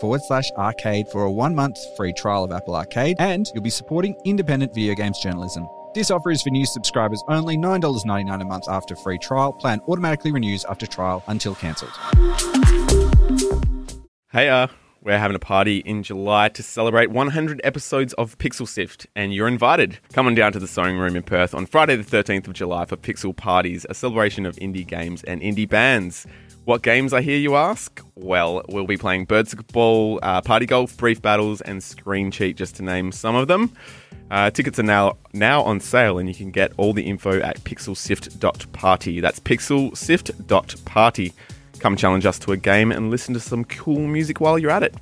forward slash arcade for a one month free trial of Apple Arcade, and you'll be supporting independent video games journalism. This offer is for new subscribers only, $9.99 a month after free trial. Plan automatically renews after trial until cancelled. Hey, uh, we're having a party in July to celebrate 100 episodes of Pixel Sift, and you're invited. Come on down to the Sewing Room in Perth on Friday, the 13th of July for Pixel Parties, a celebration of indie games and indie bands. What games I hear you ask? Well, we'll be playing Birds Ball, uh, Party Golf, Brief Battles, and Screen Cheat, just to name some of them. Uh, tickets are now now on sale, and you can get all the info at pixelsift.party. That's pixelsift.party. Come challenge us to a game and listen to some cool music while you're at it.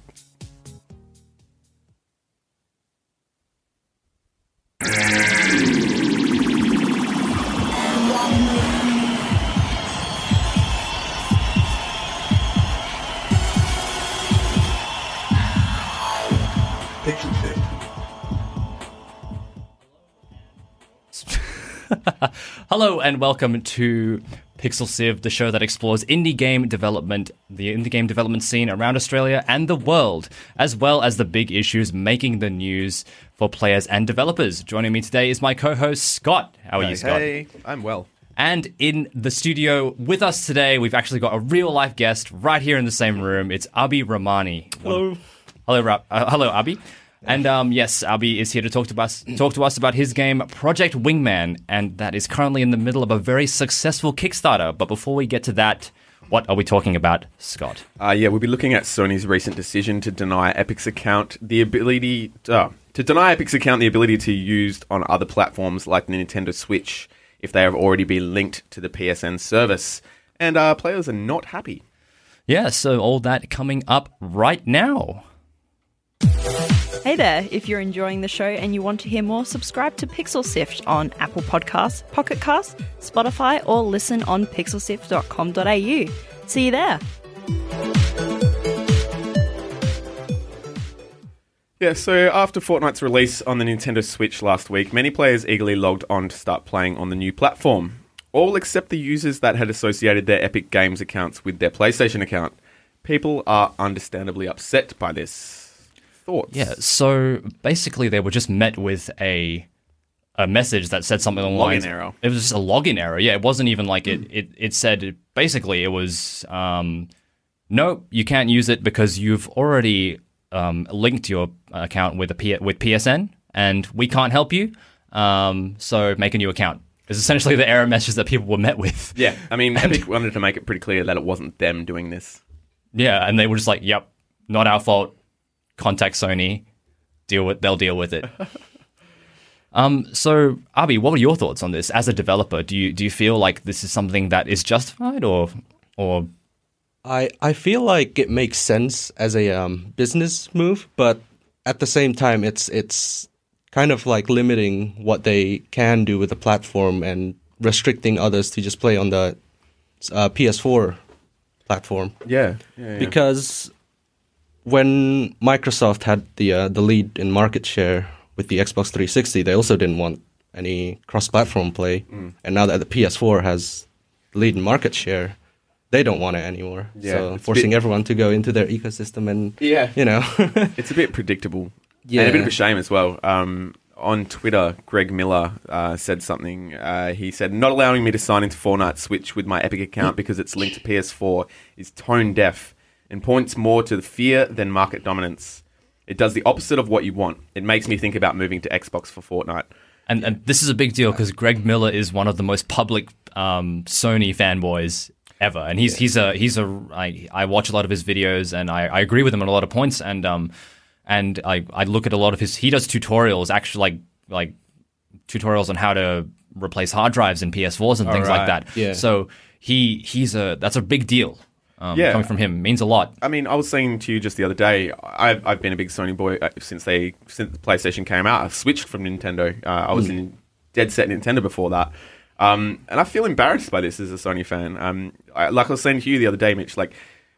Hello and welcome to Pixel Sift, the show that explores indie game development, the indie game development scene around Australia and the world, as well as the big issues making the news for players and developers. Joining me today is my co-host Scott. How are you, Scott? Hey, I'm well. And in the studio with us today, we've actually got a real life guest right here in the same room. It's Abi Rahmani. Hello. Hello, Ra- uh, hello, Abi. And um, yes, Abi is here to talk to us talk to us about his game Project Wingman, and that is currently in the middle of a very successful Kickstarter. But before we get to that, what are we talking about, Scott? Uh, yeah, we'll be looking at Sony's recent decision to deny Epic's account the ability uh, to deny Epic's account the ability to be used on other platforms like the Nintendo Switch if they have already been linked to the PSN service, and uh, players are not happy. Yeah, so all that coming up right now. Hey there, if you're enjoying the show and you want to hear more, subscribe to Pixel Sift on Apple Podcasts, Pocket Casts, Spotify, or listen on pixelsift.com.au. See you there. Yeah, so after Fortnite's release on the Nintendo Switch last week, many players eagerly logged on to start playing on the new platform. All except the users that had associated their Epic Games accounts with their PlayStation account. People are understandably upset by this. Thoughts? Yeah, so basically they were just met with a a message that said something along the Login error. It was just a login error. Yeah, it wasn't even like it. It it said basically it was um, no, you can't use it because you've already um, linked your account with a P- with PSN, and we can't help you. Um, so make a new account. It's essentially the error message that people were met with. Yeah, I mean, Epic wanted to make it pretty clear that it wasn't them doing this. Yeah, and they were just like, "Yep, not our fault. Contact Sony. Deal with. They'll deal with it." um. So, Abi, what were your thoughts on this as a developer? Do you do you feel like this is something that is justified, or or I I feel like it makes sense as a um, business move, but at the same time, it's it's kind of like limiting what they can do with the platform and restricting others to just play on the uh, PS4 platform. Yeah, yeah, Because when Microsoft had the uh, the lead in market share with the Xbox 360, they also didn't want any cross-platform play, and now that the PS4 has the lead in market share, they don't want it anymore. Yeah, so forcing bit- everyone to go into their ecosystem and Yeah. you know, It's a bit predictable. Yeah. And a bit of a shame as well. Um, on Twitter, Greg Miller uh, said something. Uh, he said, Not allowing me to sign into Fortnite Switch with my Epic account because it's linked to PS4 is tone deaf and points more to the fear than market dominance. It does the opposite of what you want. It makes me think about moving to Xbox for Fortnite. and, and this is a big deal because Greg Miller is one of the most public um, Sony fanboys ever, and he's he's a he's a I, I watch a lot of his videos and I, I agree with him on a lot of points, and um and I I look at a lot of his he does tutorials actually like like tutorials on how to replace hard drives in PS4s and things like that. Yeah. So he he's a that's a big deal. Um, Yeah. coming from him means a lot. I mean, I was saying to you just the other day, I've, I've been a big Sony boy uh, since they since the PlayStation came out. I switched from Nintendo. Uh, I was in dead set Nintendo before that, um, and I feel embarrassed by this as a Sony fan. Um, I, like I was saying to you the other day, Mitch, like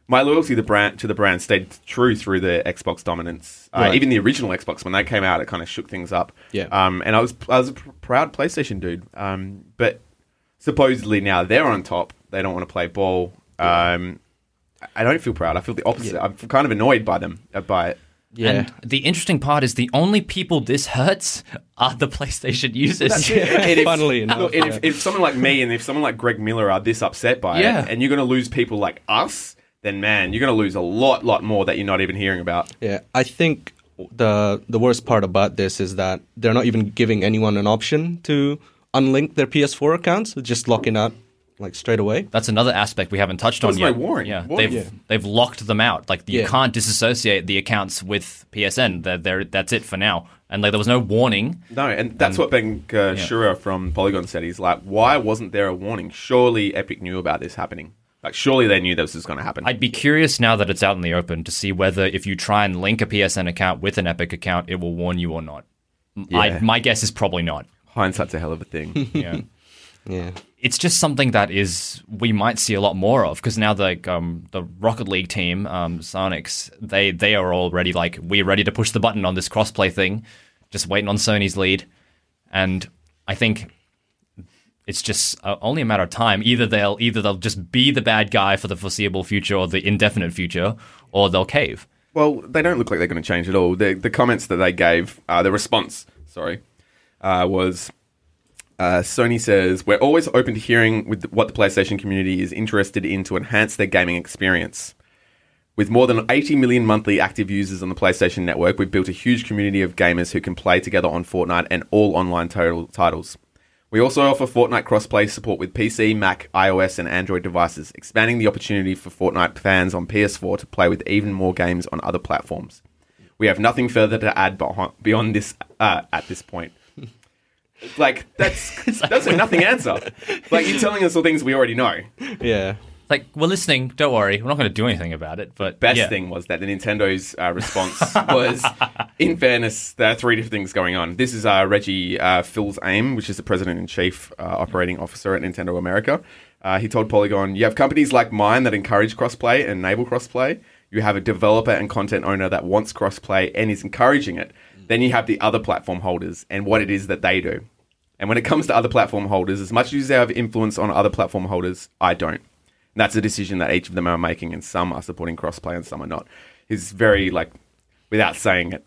my loyalty to the brand to the brand stayed true through the Xbox dominance. Uh, Right. Even the original Xbox when they came out, it kind of shook things up. Yeah. Um, and I was I was a pr- proud PlayStation dude. Um, but supposedly now they're on top. They don't want to play ball. Um, I don't feel proud. I feel the opposite. I'm kind of annoyed by them uh, by it. Yeah. And the interesting part is the only people this hurts are the PlayStation users. And if- Funnily enough, look, and if, if someone like me and if someone like Greg Miller are this upset by Yeah. it, and you're going to lose people like us, then man, you're going to lose a lot, lot more that you're not even hearing about. Yeah, I think the the worst part about this is that they're not even giving anyone an option to unlink their PS4 accounts, just locking out like straight away. That's another aspect we haven't touched There's on no yet. warning. Yeah, Warning. they've Yeah. they've locked them out. Like you Yeah. can't disassociate the accounts with PSN. They're, they're, that's it for now. And like there was no warning. No, and that's what Ben uh, Shura from Polygon said. He's like, why wasn't there a warning? Surely Epic knew about this happening. Like, surely they knew this was going to happen. I'd be curious now that it's out in the open to see whether if you try and link a PSN account with an Epic account, it will warn you or not. I, my guess is probably not. Hindsight's a hell of a thing. Yeah. Yeah. It's just something that is we might see a lot more of because now the um, the Rocket League team, um, Psyonix, they they are already like we're ready to push the button on this crossplay thing, just waiting on Sony's lead, and I think it's just uh, only a matter of time. Either they'll either they'll just be the bad guy for the foreseeable future or the indefinite future, or they'll cave. Well, they don't look like they're going to change at all. The, the comments that they gave, uh, the response, sorry, uh, was uh, Sony says, We're always open to hearing with what the PlayStation community is interested in to enhance their gaming experience. With more than 80 million monthly active users on the PlayStation Network, we've built a huge community of gamers who can play together on Fortnite and all online title- titles. We also offer Fortnite crossplay support with PC, Mac, iOS, and Android devices, expanding the opportunity for Fortnite fans on PS4 to play with even more games on other platforms. We have nothing further to add beyond this uh, at this point. Like that's that's a nothing answer. Like you're telling us all things we already know. Yeah. Like we're listening. Don't worry, we're not going to do anything about it. But Best yeah. thing was that the Nintendo's uh, response was, in fairness, there are three different things going on. This is uh, Reggie uh, Fils-Aimé, which is the president and chief uh, operating officer at Nintendo America. Uh, he told Polygon, "You have companies like mine that encourage crossplay and enable crossplay. You have a developer and content owner that wants crossplay and is encouraging it. Then you have the other platform holders and what it is that they do. And when it comes to other platform holders, as much as they have influence on other platform holders, I don't." And that's a decision that each of them are making, and some are supporting crossplay and some are not. He's very like, without saying it,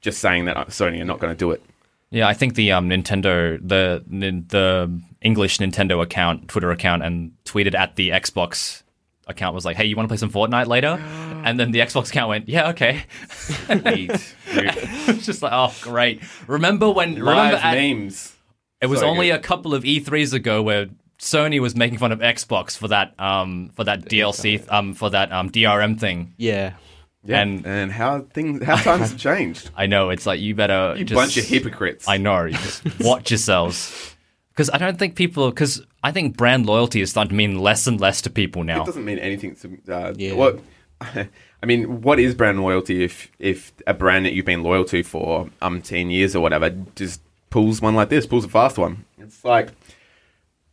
just saying that Sony are not going to do it. Yeah, I think the um, Nintendo, the the English Nintendo account, Twitter account, and tweeted at the Xbox account was like, "Hey, you want to play some Fortnite later?" And then the Xbox account went, "Yeah, okay." it's just like, oh, great. Remember when? remember Live at- memes. It was So only good. a couple of E3s ago where Sony was making fun of Xbox for that um for that DLC um for that um DRM thing. Yeah. Yeah. And- And, how things, how times have changed. I know it's like you better You just, bunch of hypocrites. I know. You just watch yourselves. Because I don't think people. Because I think brand loyalty is starting to mean less and less to people now. It doesn't mean anything to. Uh, Yeah. What? I mean, what is brand loyalty if if a brand that you've been loyal to for um ten years or whatever just pulls one like this, pulls a fast one? It's like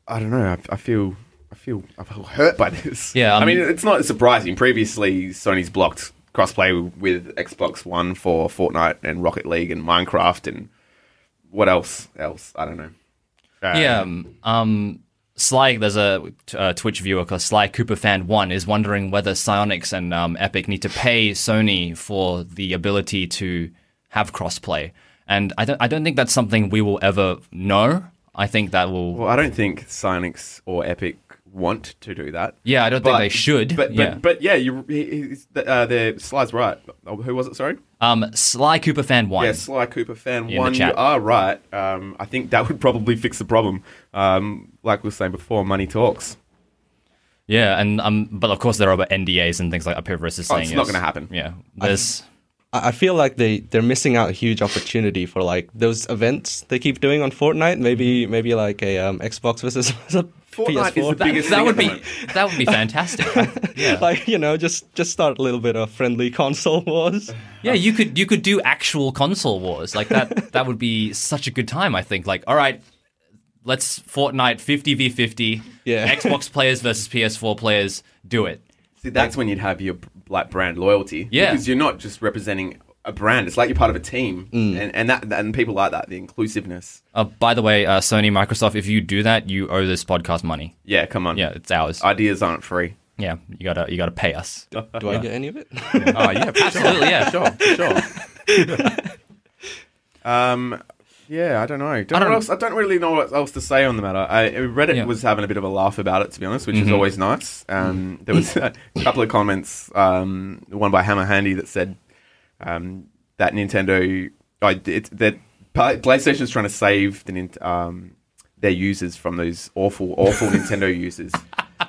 I don't know. I, I feel I feel I feel hurt by this. Yeah, I um, mean, it's not surprising. Previously, Sony's blocked crossplay with Xbox One for Fortnite and Rocket League and Minecraft and what else? Else I don't know. Uh, Yeah. Um, um, Sly, there's a uh, Twitch viewer called Sly Cooper Fan One is wondering whether Psyonix and um, Epic need to pay Sony for the ability to have crossplay, and I don't. I don't think that's something we will ever know. I think that will. Well, I don't think Psyonix or Epic want to do that. yeah, I don't think they should. But but yeah. but yeah, you he- uh, the slide's right. Oh, Who was it? Sorry. um, Sly Cooper Fan One. Yeah, Sly Cooper fan one. You are right. Um, I think that would probably fix the problem. Um, like we were saying before, money talks. Yeah, and um, but of course there are NDAs and things like Apiverus is Oh, saying it's not gonna happen. Yeah, there's. I I feel like they they're missing out a huge opportunity for like those events they keep doing on Fortnite. Maybe maybe like a um, Xbox versus Fortnite PS4. is the biggest that thing would be that would be fantastic. yeah. like you know just just start a little bit of friendly console wars. Yeah, you could you could do actual console wars like that. that would be such a good time. I think. Like, all right, let's Fortnite fifty v fifty. Yeah. Xbox players versus PS4 players. Do it. See, that's when you'd have your like brand loyalty. Yeah. because you're not just representing a brand. It's like you're part of a team, Mm. and and that and people like that. The inclusiveness. Uh, by the way, uh, Sony, Microsoft, if you do that, you owe this podcast money. Yeah, come on. Yeah, it's ours. ideas aren't free. yeah, you gotta you gotta pay us. Do I get any of it? Oh yeah, for Absolutely, yeah. sure, sure. um, yeah, I don't know. Don't, don't- what else, I don't really know what else to say on the matter. I, Reddit Yeah. was having a bit of a laugh about it, to be honest, which is always nice. Um, there was a couple of comments, um, one by Hammer Handy that said um, that Nintendo, oh, it, that Play- PlayStation's trying to save the um, their users from those awful, awful Nintendo users.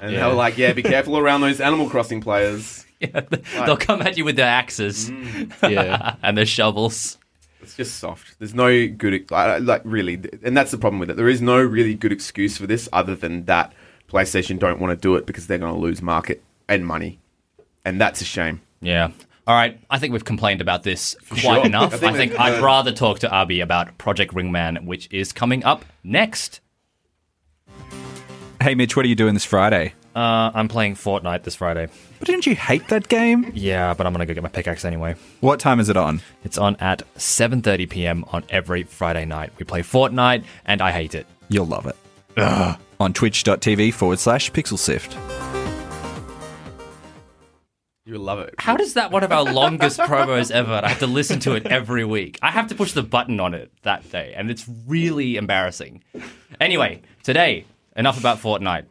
And they were like, "Yeah, be careful around those Animal Crossing players." Yeah, they'll come at you with their axes yeah. and their shovels. It's just soft. There's no good, like, like really, and that's the problem with it. There is no really good excuse for this other than that PlayStation don't want to do it because they're going to lose market and money, and that's a shame. Yeah. All right. I think we've complained about this quite Sure. enough. I I think think, I'd rather talk to Abi about Project Wingman, which is coming up next. Hey, Mitch, what are you doing this Friday? Uh, I'm playing Fortnite this Friday. But didn't you hate that game? Yeah, but I'm gonna go get my pickaxe anyway. What time is it on? It's on at 7:30 p.m. on every Friday night. We play Fortnite, and I hate it. You'll love it. On twitch.tv forward slash pixelsift. You love it. How does that one of our longest promos ever? I have to listen to it every week. I have to push the button on it that day, and it's really embarrassing. Anyway, today, enough about Fortnite.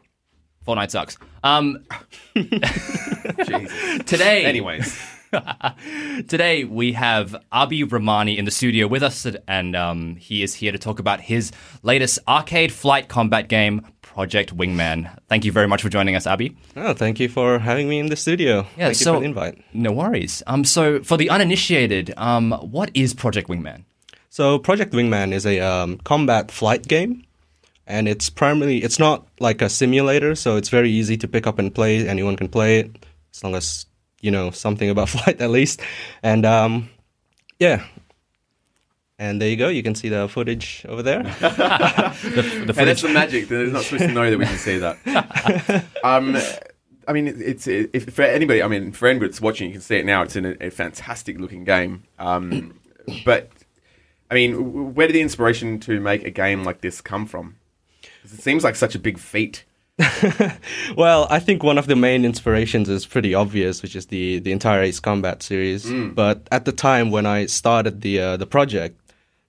Fortnite sucks. Um, Jesus. today, Anyways, Today we have Abi Rahmani in the studio with us, and um, he is here to talk about his latest arcade flight combat game, Project Wingman. Thank you very much for joining us, Abi. Oh, thank you for having me in the studio. Yeah, thank so- you for the invite. No worries. Um, so for the uninitiated, um, what is Project Wingman? So Project Wingman is a um, combat flight game, and it's primarily it's not like a simulator, so it's very easy to pick up and play. Anyone can play it as long as you know something about flight at least. And um, yeah, and there you go. You can see the footage over there. The and that's the magic. They're not supposed to know that we can see that. um, I mean, it- it's it, if for anybody. I mean, for anybody that's watching, you can see it now. It's in a, a fantastic looking game. Um, but I mean, where did the inspiration to make a game like this come from? It seems like such a big feat. Well, I think one of the main inspirations is pretty obvious, which is the the entire Ace Combat series. But at the time when I started the uh, the project,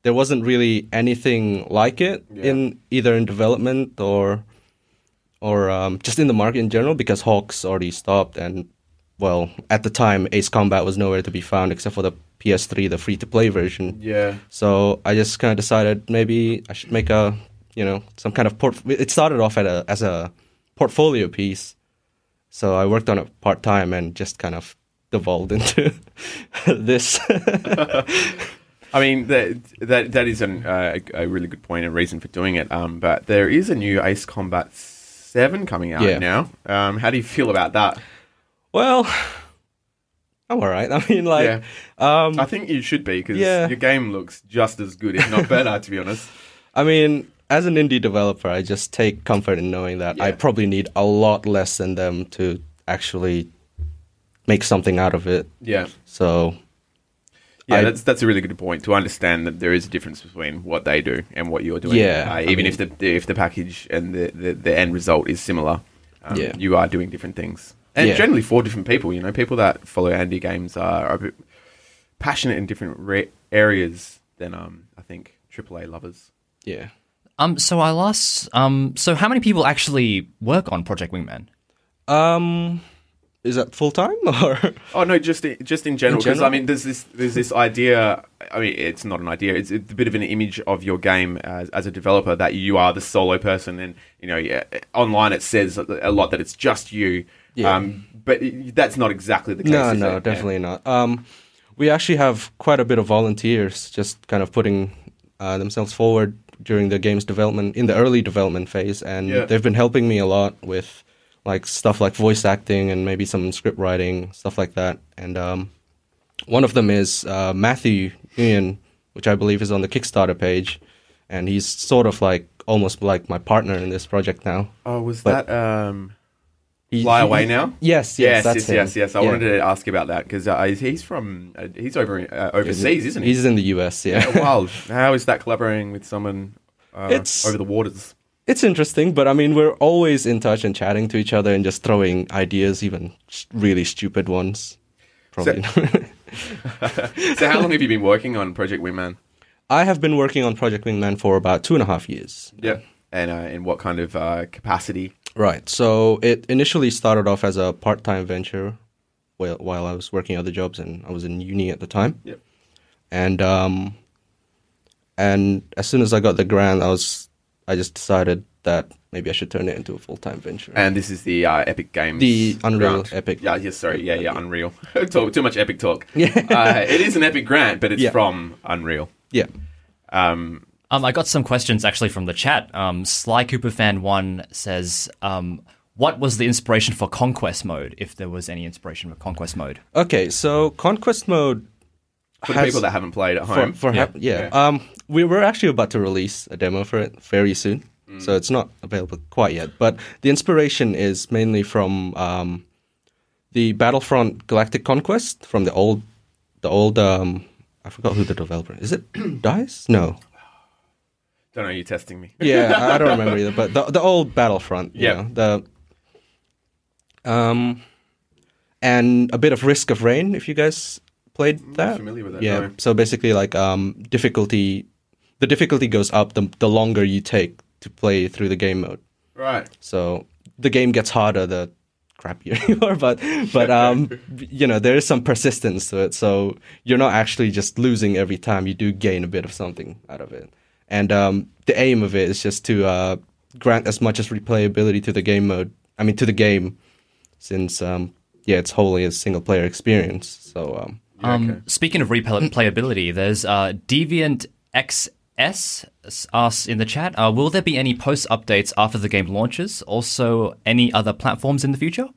there wasn't really anything like it in either in development or or um, just in the market in general because HAWX already stopped and well at the time Ace Combat was nowhere to be found except for the PS3, the free to play version. Yeah. So I just kind of decided maybe I should make a, you know, some kind of port. It started off at a, as a portfolio piece. So I worked on it part time and just kind of devolved into this. I mean, that that that is an, uh, a a really good point and reason for doing it. Um, but there is a new Ace Combat Seven coming out Yeah. now. Um, how do you feel about that? well, I'm all right. I mean, like, Yeah. um, I think you should be because Yeah. your game looks just as good, if not better, to be honest. I mean, as an indie developer, I just take comfort in knowing that I probably need a lot less than them to actually make something out of it. Yeah. So Yeah, I- that's that's a really good point to understand that there is a difference between what they do and what you're doing. Yeah, uh, I even mean- if the if the package and the, the, the end result is similar, um, Yeah. you are doing different things, and Yeah. generally for different people. You know, people that follow indie games are, are a bit passionate in different re- areas than um, I think AAA lovers. yeah. Um, so I last, um, so how many people actually work on Project Wingman? Um, is that full time or? Oh no, just i- just in general. Because I mean, there's this there's this idea. I mean, it's not an idea. It's a bit of an image of your game as, as a developer that you are the solo person, and you know, yeah, online it says a lot that it's just you. Yeah. Um, but i- that's not exactly the case. no, is no, it? definitely not. Um, we actually have quite a bit of volunteers just kind of putting uh, themselves forward during the game's development in the early development phase, and Yeah. they've been helping me a lot with like stuff like voice acting and maybe some script writing stuff like that. And um, one of them is uh, Matthew Nguyen, which I believe is on the Kickstarter page, and he's sort of like almost like my partner in this project now. Oh, was But- that um, He- Fly he- Away Now? Yes, yes, yes, that's yes, yes, yes. I Yeah. wanted to ask about that because uh, he's from uh, he's over uh, overseas, isn't he? He's in the US, yeah. Yeah, wild. How is that collaborating with someone uh, It's- over the waters? It's interesting, but I mean, we're always in touch and chatting to each other and just throwing ideas, even really stupid ones. Probably. So, how long have you been working on Project Wingman? I have been working on Project Wingman for about two and a half years. Yeah. And uh, in what kind of uh, capacity? Right. So it initially started off as a part-time venture, while while I was working other jobs and I was in uni at the time. Yep. And um, and as soon as I got the grant, I was I just decided that maybe I should turn it into a full-time venture. And this is the uh, Epic Games. The Unreal grant. Epic. Yeah, yes, sorry. Yeah, yeah, Unreal. talk, too much Epic talk. Yeah. uh, it is an Epic grant, but it's Yeah. from Unreal. yeah. Um, Um, I got some questions actually from the chat. Um, Sly Cooper Fan One says, um, "What was the inspiration for Conquest Mode? If there was any inspiration for Conquest Mode?" Okay. So conquest mode for the has- people that haven't played at home. for Yeah. hap- yeah. Um, we were actually about to release a demo for it very soon, so it's not available quite yet. But the inspiration is mainly from um, the Battlefront Galactic Conquest from the old, the old. Um, I forgot who the developer is. It Dice? No. I don't know, you're testing me. Yeah, I I don't remember either. But the the old Battlefront. Yeah. the. Um, and a bit of Risk of Rain. If you guys played that, familiar with that, Yeah. no. So basically, like um, difficulty, the difficulty goes up the the longer you take to play through the game mode. Right. So the game gets harder the crappier you are, but but um, you know there is some persistence to it. So you're not actually just losing every time. You do gain a bit of something out of it, and um, the aim of it is just to uh, grant as much as replayability to the game mode. I mean to the game, since um, yeah, it's wholly a single player experience. So um, Um, okay. Speaking of replayability, there's uh, Deviant XS asks in the chat, uh, will there be any post updates after the game launches? Also, any other platforms in the future?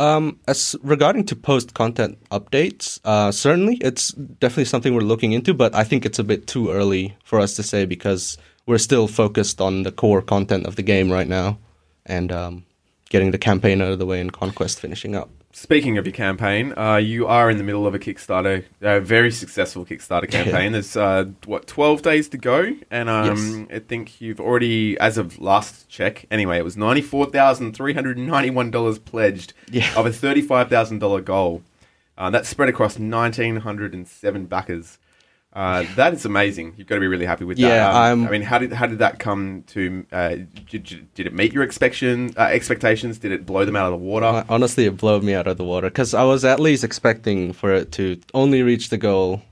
Um, as regarding to post content updates, uh, certainly it's definitely something we're looking into, but I think it's a bit too early for us to say because we're still focused on the core content of the game right now and um, getting the campaign out of the way and Conquest finishing up. Speaking of your campaign, uh, you are in the middle of a Kickstarter, a very successful Kickstarter campaign. There's uh, what 12 days to go, and um, I think you've already, as of last check, anyway, it was ninety-four thousand three hundred ninety-one dollars pledged Yeah. of a thirty-five thousand dollar goal. Uh, that's spread across nineteen hundred and seven backers. Uh, that is amazing. You've got to be really happy with that. Yeah, Um, I mean, how did how did that come to? Uh, did, did it meet your expectation uh, expectations? Did it blow them out of the water? Honestly, it blew me out of the water because I was at least expecting for it to only reach the goal.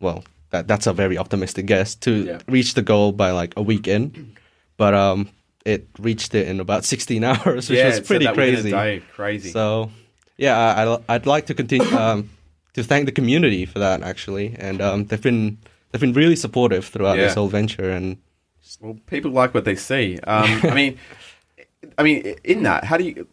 Well, that that's a very optimistic guess to Yeah. reach the goal by like a week in, but um, it reached it in about 16 hours, which was it said pretty that crazy. day. Crazy. So, yeah, I, I, I'd like to continue um, to thank the community for that actually, and um, they've been they've been really supportive throughout Yeah. this whole venture, and well, people like what they see. Um, I mean, I mean, in that, how do you?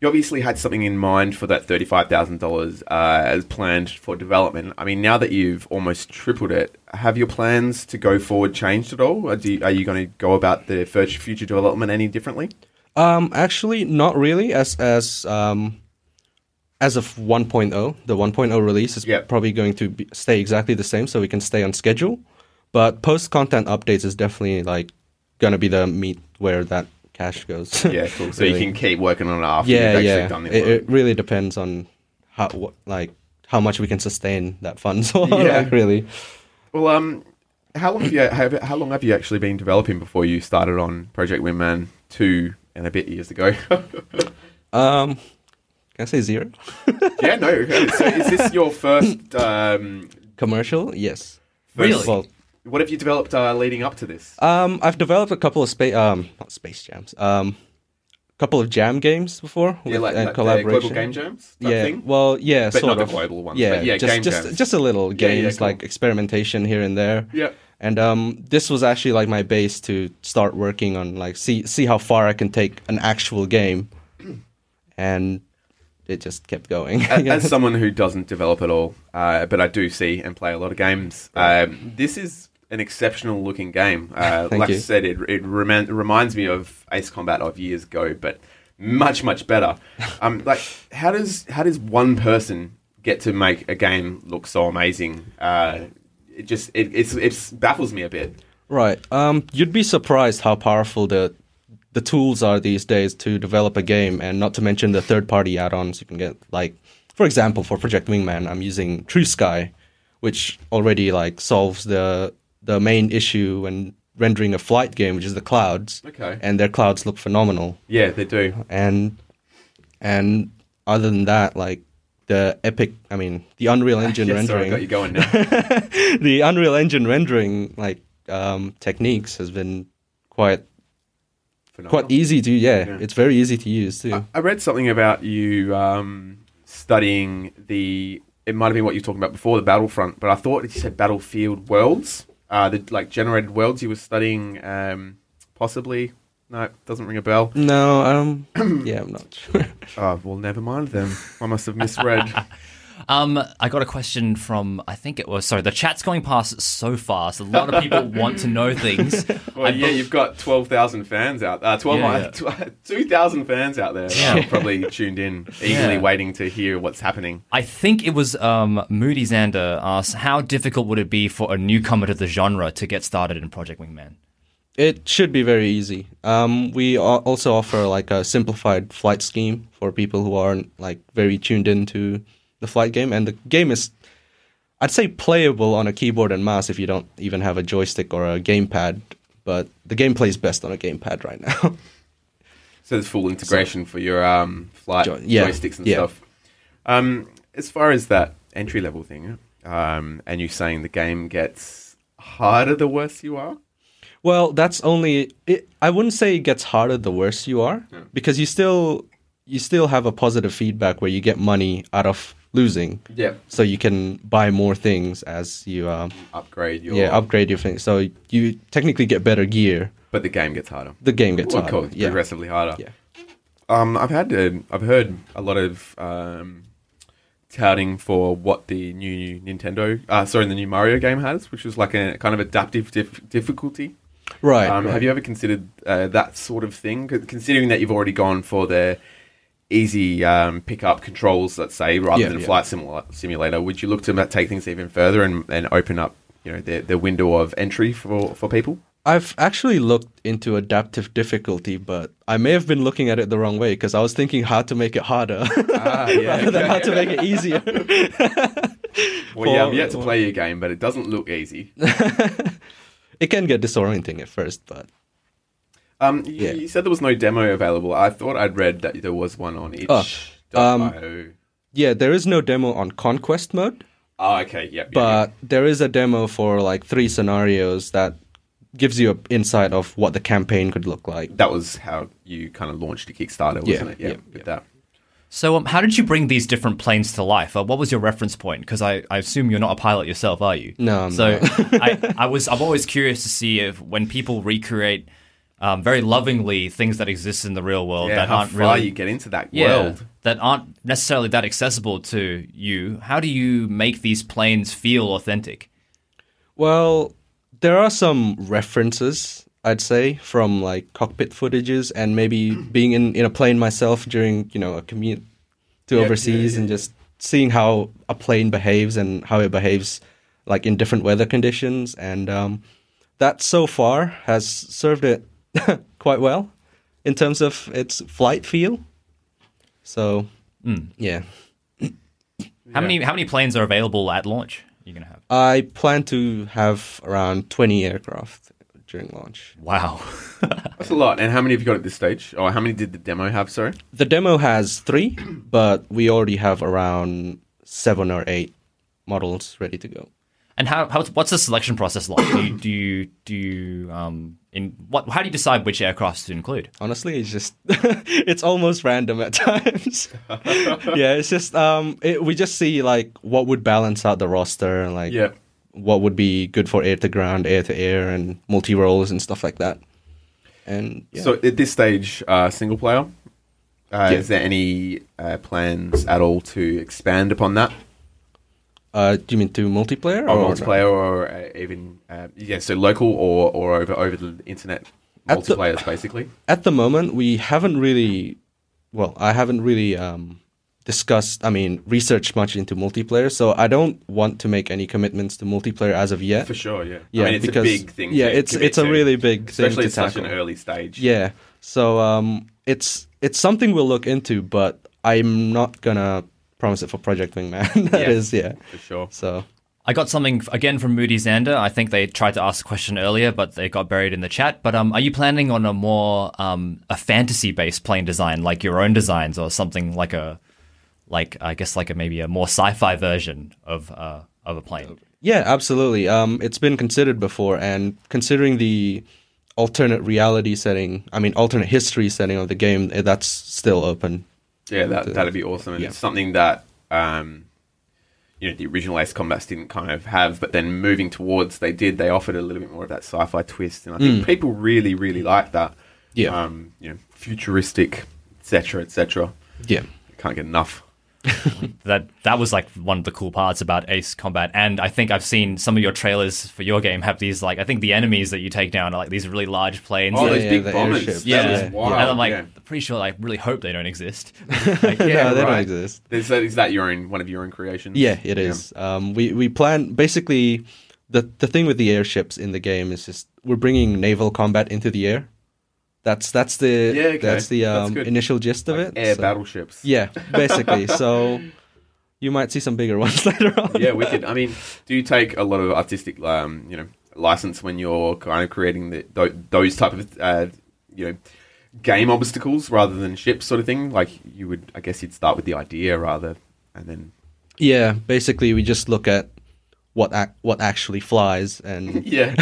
You obviously had something in mind for that thirty-five thousand uh, dollars as planned for development. I mean, now that you've almost tripled it, have your plans to go forward changed at all? Or do you, are you going to go about the fut- future development any differently? um, actually not really. As as um, as of 1.0, the 1.0 release is Yeah. probably going to be, stay exactly the same, so we can stay on schedule. But post content updates is definitely like gonna be the meat where that cash goes. Yeah, cool. So you can keep working on it after yeah, you've actually yeah. done the It, it really depends on how what, like how much we can sustain that fund. So Yeah. like really, Well, um, how long have you have, how long have you actually been developing before you started on Project Wingman two and a bit years ago? um, I say zero? yeah, no. So is this your first? Um, Commercial, yes. Really? Well, what have you developed uh, leading up to this? um, I've developed a couple of space, um, not space jams, um, couple of jam games before Yeah, with, like, and like collaboration. global game jams. Yeah, thing? well, yeah, But sort not the of global ones, Yeah, but yeah, just game just jams. just a little Yeah, yeah, games cool. like experimentation here and there. Yeah. And um, this was actually like my base to start working on, like see see how far I can take an actual game, and it just kept going. as, someone who doesn't develop at all, uh, but I do see and play a lot of games, um, this is an exceptional looking game. Uh, like I said, it, it reman- reminds me of Ace Combat of years ago, but much much better. Um, like how does how does one person get to make a game look so amazing? Uh, it just it it's, it's baffles me a bit. Right. Um, you'd be surprised how powerful the the tools are these days to develop a game, and not to mention the third party add-ons you can get. Like, for example, for Project Wingman, I'm using trueSKY, which already like solves the the main issue when rendering a flight game, which is the clouds. Okay. And their clouds look phenomenal. Yeah, they do. And and other than that, like the epic, I mean, the Unreal Engine sorry, rendering I got you going now. the Unreal Engine rendering like um, techniques has been quite Phenomenal. quite easy to yeah, Yeah. It's very easy to use too. I read something about you um, studying the. It might have been what you were talking about before the Battlefront, but I thought you said Battlefield worlds, uh, the like generated worlds. You were studying, um, possibly. No, it doesn't ring a bell. no, um, yeah, I'm not sure. Oh well, never mind then. I must have misread. Um, I got a question from I think it was sorry. The chat's going past so fast. A lot of people want to know things. well, I yeah, bel- you've got twelve thousand fans out. Uh, twelve, Yeah, two thousand fans out there. Yeah. Yeah. probably tuned in, eagerly Yeah. waiting to hear what's happening. I think it was um, Moody Xander asked, "How difficult would it be for a newcomer to the genre to get started in Project Wingman?" It should be very easy. Um, we also offer like a simplified flight scheme for people who aren't like very tuned into the flight game, and the game is, I'd say, playable on a keyboard and mouse if you don't even have a joystick or a gamepad. But the game plays best on a gamepad right now. So there's full integration for your um, flight Jo- yeah, joysticks and yeah. stuff. Um, as far as that entry level thing, um, and you're saying the game gets harder the worse you are. Well, that's only. It, I wouldn't say it gets harder the worse you are, because you still you still have a positive feedback where you get money out of losing. Yeah. So you can buy more things as you um, Upgrade your yeah upgrade your things. So you technically get better gear. but the game gets harder. The game gets Well, harder. cool, Yeah. progressively harder. Yeah. Um, I've had I've heard a lot of um, touting for what the new Nintendo, uh, sorry, the new Mario game has, which was like a kind of adaptive dif- difficulty. Right. Um, right. Have you ever considered uh, that sort of thing? Considering that you've already gone for the easy um, pick up controls, let's say, rather Yeah, than yeah. flight simula- simulator, would you look to take things even further and, and open up, you know, the, the window of entry for, for people? I've actually looked into adaptive difficulty, but I may have been looking at it the wrong way because I was thinking how to make it harder Ah, yeah, rather than how to make it easier. Well, yeah, I'm yet to play your game, but it doesn't look easy. it can get disorienting at first, but Um, you, Yeah. you said there was no demo available. I thought I'd read that there was one on Oh, itch.io. um, yeah, there is no demo on Conquest mode, oh, okay, yep. yep, but there is a demo for like three scenarios that gives you an insight of what the campaign could look like. that was how you kind of launched a Kickstarter, wasn't it? Yeah, yeah, with that. So, um, how did you bring these different planes to life? Uh, what was your reference point? Because I, I assume you're not a pilot yourself, are you? No, I'm so not. I, I was I'm always curious to see if when people recreate um, very lovingly things that exist in the real world Yeah, that how aren't far really you get into that yeah, world. that aren't necessarily that accessible to you. How do you make these planes feel authentic? Well, there are some references, I'd say, from like cockpit footages and maybe being in, in a plane myself during, you know, a commute to Yeah, overseas yeah, and just seeing how a plane behaves and how it behaves like in different weather conditions. And um, that so far has served it quite well in terms of its flight feel. So, hmm. yeah. How many how many planes are available at launch? You're gonna have. I plan to have around 20 aircraft during launch. Wow. That's a lot. And how many have you got at this stage? Or how many did the demo have, sorry? The demo has three, but we already have around seven or eight models ready to go. And how, how what's the selection process like? Do you do you, do you um in what how do you decide which aircrafts to include? Honestly, it's just it's almost random at times. yeah, it's just um, it, we just see like what would balance out the roster and like Yeah. what would be good for air to ground, air to air, and multi roles and stuff like that. And yeah. So at this stage, uh, single player. Uh, Yeah. Is there any uh, plans at all to expand upon that, uh, do you mean to multiplayer or multiplayer, or uh, even uh, yeah, so local or or over over the internet At the- multiplayers, basically? At the moment, we haven't really, well, I haven't really um, discussed, I mean, researched much into multiplayer, so I don't want to make any commitments to multiplayer as of yet. For sure, yeah. Yeah, I mean, it's because- a big thing. yeah, it's- it's a to, really big thing especially to at such an early stage. Yeah, so um, it's it's something we'll look into, but I'm not gonna promise it for Project Wingman. That Yeah. is, yeah. for sure. So I got something again from Moody Xander. I think they tried to ask a question earlier, but they got buried in the chat. But um, are you planning on a more um, a fantasy based plane design, like your own designs, or something like a like I guess like a maybe a more sci-fi version of uh, of a plane? yeah, absolutely. Um, it's been considered before, and considering the alternate reality setting, I mean, alternate history setting of the game, eh, that's still open. Yeah, that that'd be awesome, and Yeah. it's something that um, you know the original Ace Combats didn't kind of have, but then moving towards they did. They offered a little bit more of that sci-fi twist, and I think people really, really like that. Mm. Yeah. um, you know, futuristic, etc., etc. Yeah. Can't get enough. That that was like one of the cool parts about Ace Combat, and I think I've seen some of your trailers for your game have these like I think the enemies that you take down are like these really large planes. Oh, that- those yeah, big the bombers! airships. That yeah, wild. and I'm like yeah. pretty sure I really hope they don't exist. Like, yeah, no, they don't exist. Is that, is that your own one of your own creations? Yeah, it is. Um, we we plan basically the the thing with the airships in the game is just we're bringing naval combat into the air. That's that's the Yeah, okay. that's the um, good. initial gist of Like it. air so- battleships. Yeah, basically. so you might see some bigger ones later on. yeah, we wicked. I mean, do you take a lot of artistic, um, you know, license when you're kind of creating the, those type of, uh, you know, game obstacles rather than ships, sort of thing? Like you would, I guess, you'd start with the idea rather, and then Yeah, basically we just look at what ac- what actually flies and yeah,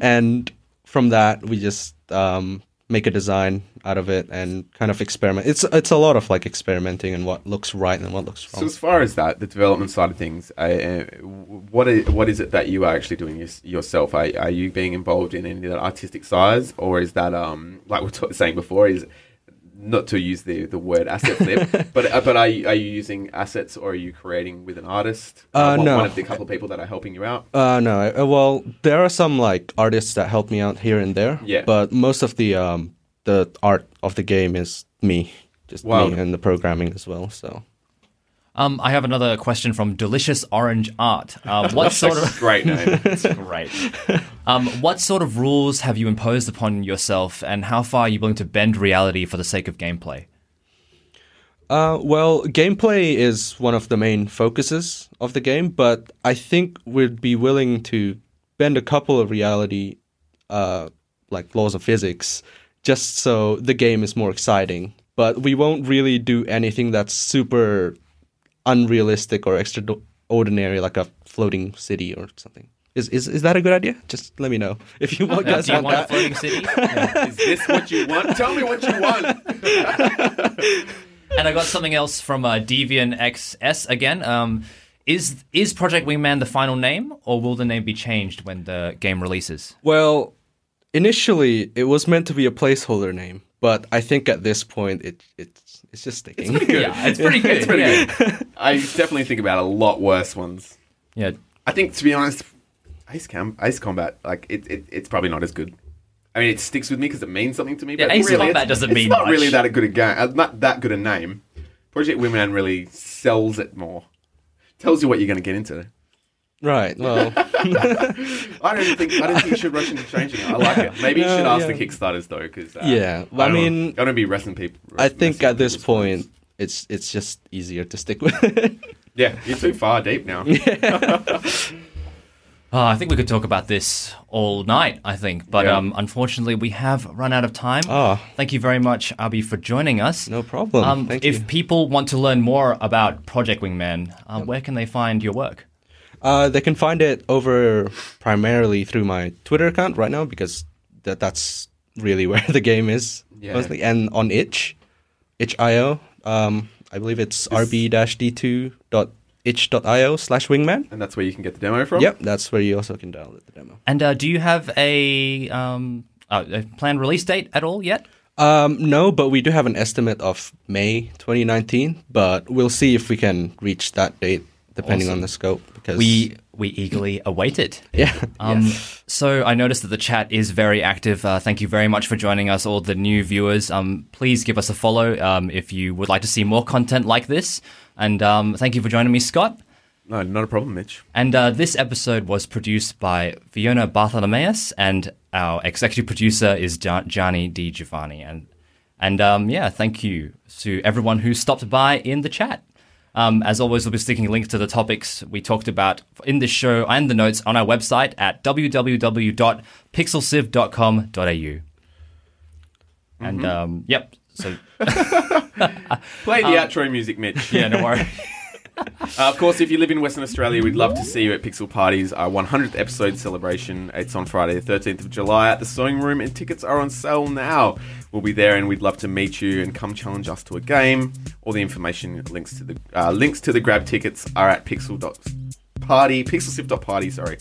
and from that we just um, make a design out of it and kind of experiment. It's it's a lot of like experimenting and what looks right and what looks wrong. So as far as that, the development side of things, uh, uh, what is, what is it that you are actually doing yours- yourself? Are, are you being involved in any of that artistic sides, or is that um like we were saying before, is not to use the, the word asset flip, but uh, but are you, are you using assets or are you creating with an artist? Uh, one, no. one of the couple of people that are helping you out. Uh, no, uh, well, there are some like artists that help me out here and there. Yeah. But most of the um the art of the game is me, just Wow. me and the programming as well. So Um, I have another question from Delicious Orange Art. Um, what sort of Great name. Great. Um, what sort of rules have you imposed upon yourself, and how far are you willing to bend reality for the sake of gameplay? Uh, well, gameplay is one of the main focuses of the game, but I think we'd be willing to bend a couple of reality, uh, like laws of physics, just so the game is more exciting. But we won't really do anything that's super unrealistic or extraordinary, like a floating city or something. Is is is that a good idea? Just let me know if you want, guys Do you want want a that. floating city? is this what you want? Tell me what you want. And I got something else from uh, Deviant XS again. Um, is is Project Wingman the final name, or will the name be changed when the game releases? Well, initially it was meant to be a placeholder name, but I think at this point it it's it's just sticking. Yeah, it's pretty good. It's pretty yeah. I definitely think about a lot worse ones. yeah. I think, to be honest, Ace Cam, Ace Combat, like it, it, it's probably not as good. I mean, it sticks with me because it means something to me. Yeah, but Ace really, Combat it's, doesn't it's mean not much. really that good a game, uh, not that good a name. Project Wingman really sells it more. Tells you what you're going to get into. Right. Well, I don't think I don't think you should rush into changing it. I like it. Maybe you should No, ask yeah. the Kickstarters though, because uh, Yeah, I, I don't mean, wanna- I don't be wrestling people. I think at this point minds. it's it's just easier to stick with it. yeah, you're too far deep now. Oh, I think we could talk about this all night, I think. But Yeah. um, unfortunately, we have run out of time. Ah. Thank you very much, Abi, for joining us. no problem. Um, Thank if you. people want to learn more about Project Wingman, um, where can they find your work? Uh, they can find it over primarily through my Twitter account right now because that that's really where the game is Yeah. mostly, and on itch, itch.io. Um, I believe it's rb-d2.itch.io slash wingman. And that's where you can get the demo from? Yep, that's where you also can download the demo. And uh, do you have a, um, uh, a planned release date at all yet? Um, no, but we do have an estimate of May 2019, but we'll see if we can reach that date depending Awesome. on the scope. Because We we eagerly await it. yeah, Um, So I noticed that the chat is very active. Uh, thank you very much for joining us, all the new viewers. Um, please give us a follow um, if you would like to see more content like this. And um, thank you for joining me, Scott. No, not a problem, Mitch. And uh, this episode was produced by Fiona Bartholomaeus, and our executive producer is Gian- Gianni Di Giovanni. And and um, yeah, thank you to everyone who stopped by in the chat. Um, as always, we'll be sticking links to the topics we talked about in this show and the notes on our website at www.pixelsift.com.au. And um, yep, so Play the outro music, Mitch. yeah, no worries. Uh, of course, if you live in Western Australia, we'd love to see you at Pixel Party's our 100th episode celebration. It's on Friday, the 13th of July at the Sewing Room, and tickets are on sale now. We'll be there, and we'd love to meet you and come challenge us to a game. All the information, links to the uh, links to the grab tickets are at pixel.party, pixelsift.party, sorry.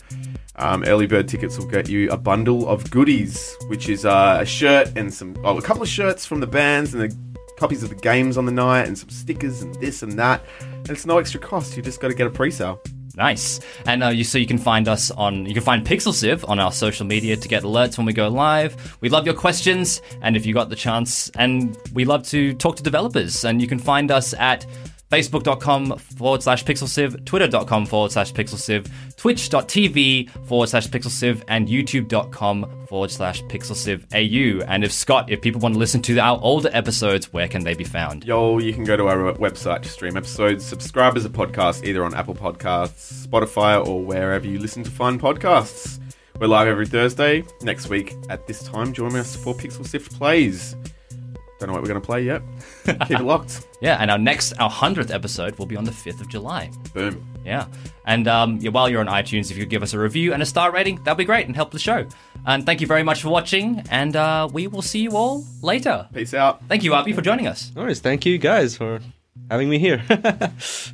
Um, early bird tickets will get you a bundle of goodies, which is uh, a shirt and some, oh, a couple of shirts from the bands and the copies of the games on the night and some stickers and this and that. And it's no extra cost. You just got to get a pre-sale. Nice. And uh, you, so you can find us on, you can find Pixel Sift on our social media to get alerts when we go live. We love your questions, and if you got the chance, and we love to talk to developers. And you can find us at facebook.com forward slash pixelsift, twitter.com forward slash pixelsift, twitch.tv forward slash pixelsift, and youtube.com forward slash pixelsift au. And if Scott, if people want to listen to our older episodes, where can they be found? Yo, you can go to our website to stream episodes, subscribe as a podcast either on Apple Podcasts, Spotify, or wherever you listen to fun podcasts. We're live every Thursday. Next week at this time, join us for Pixel Sift Plays. I don't know what we're going to play yet. Keep it locked. Yeah, and our next, our 100th episode will be on the 5th of July. Boom. Yeah. And um, yeah, while you're on iTunes, if you give us a review and a star rating, that'd be great and help the show. And thank you very much for watching, and uh, we will see you all later. Peace out. Thank you, Abi, for joining us. no worries. Thank you guys for having me here.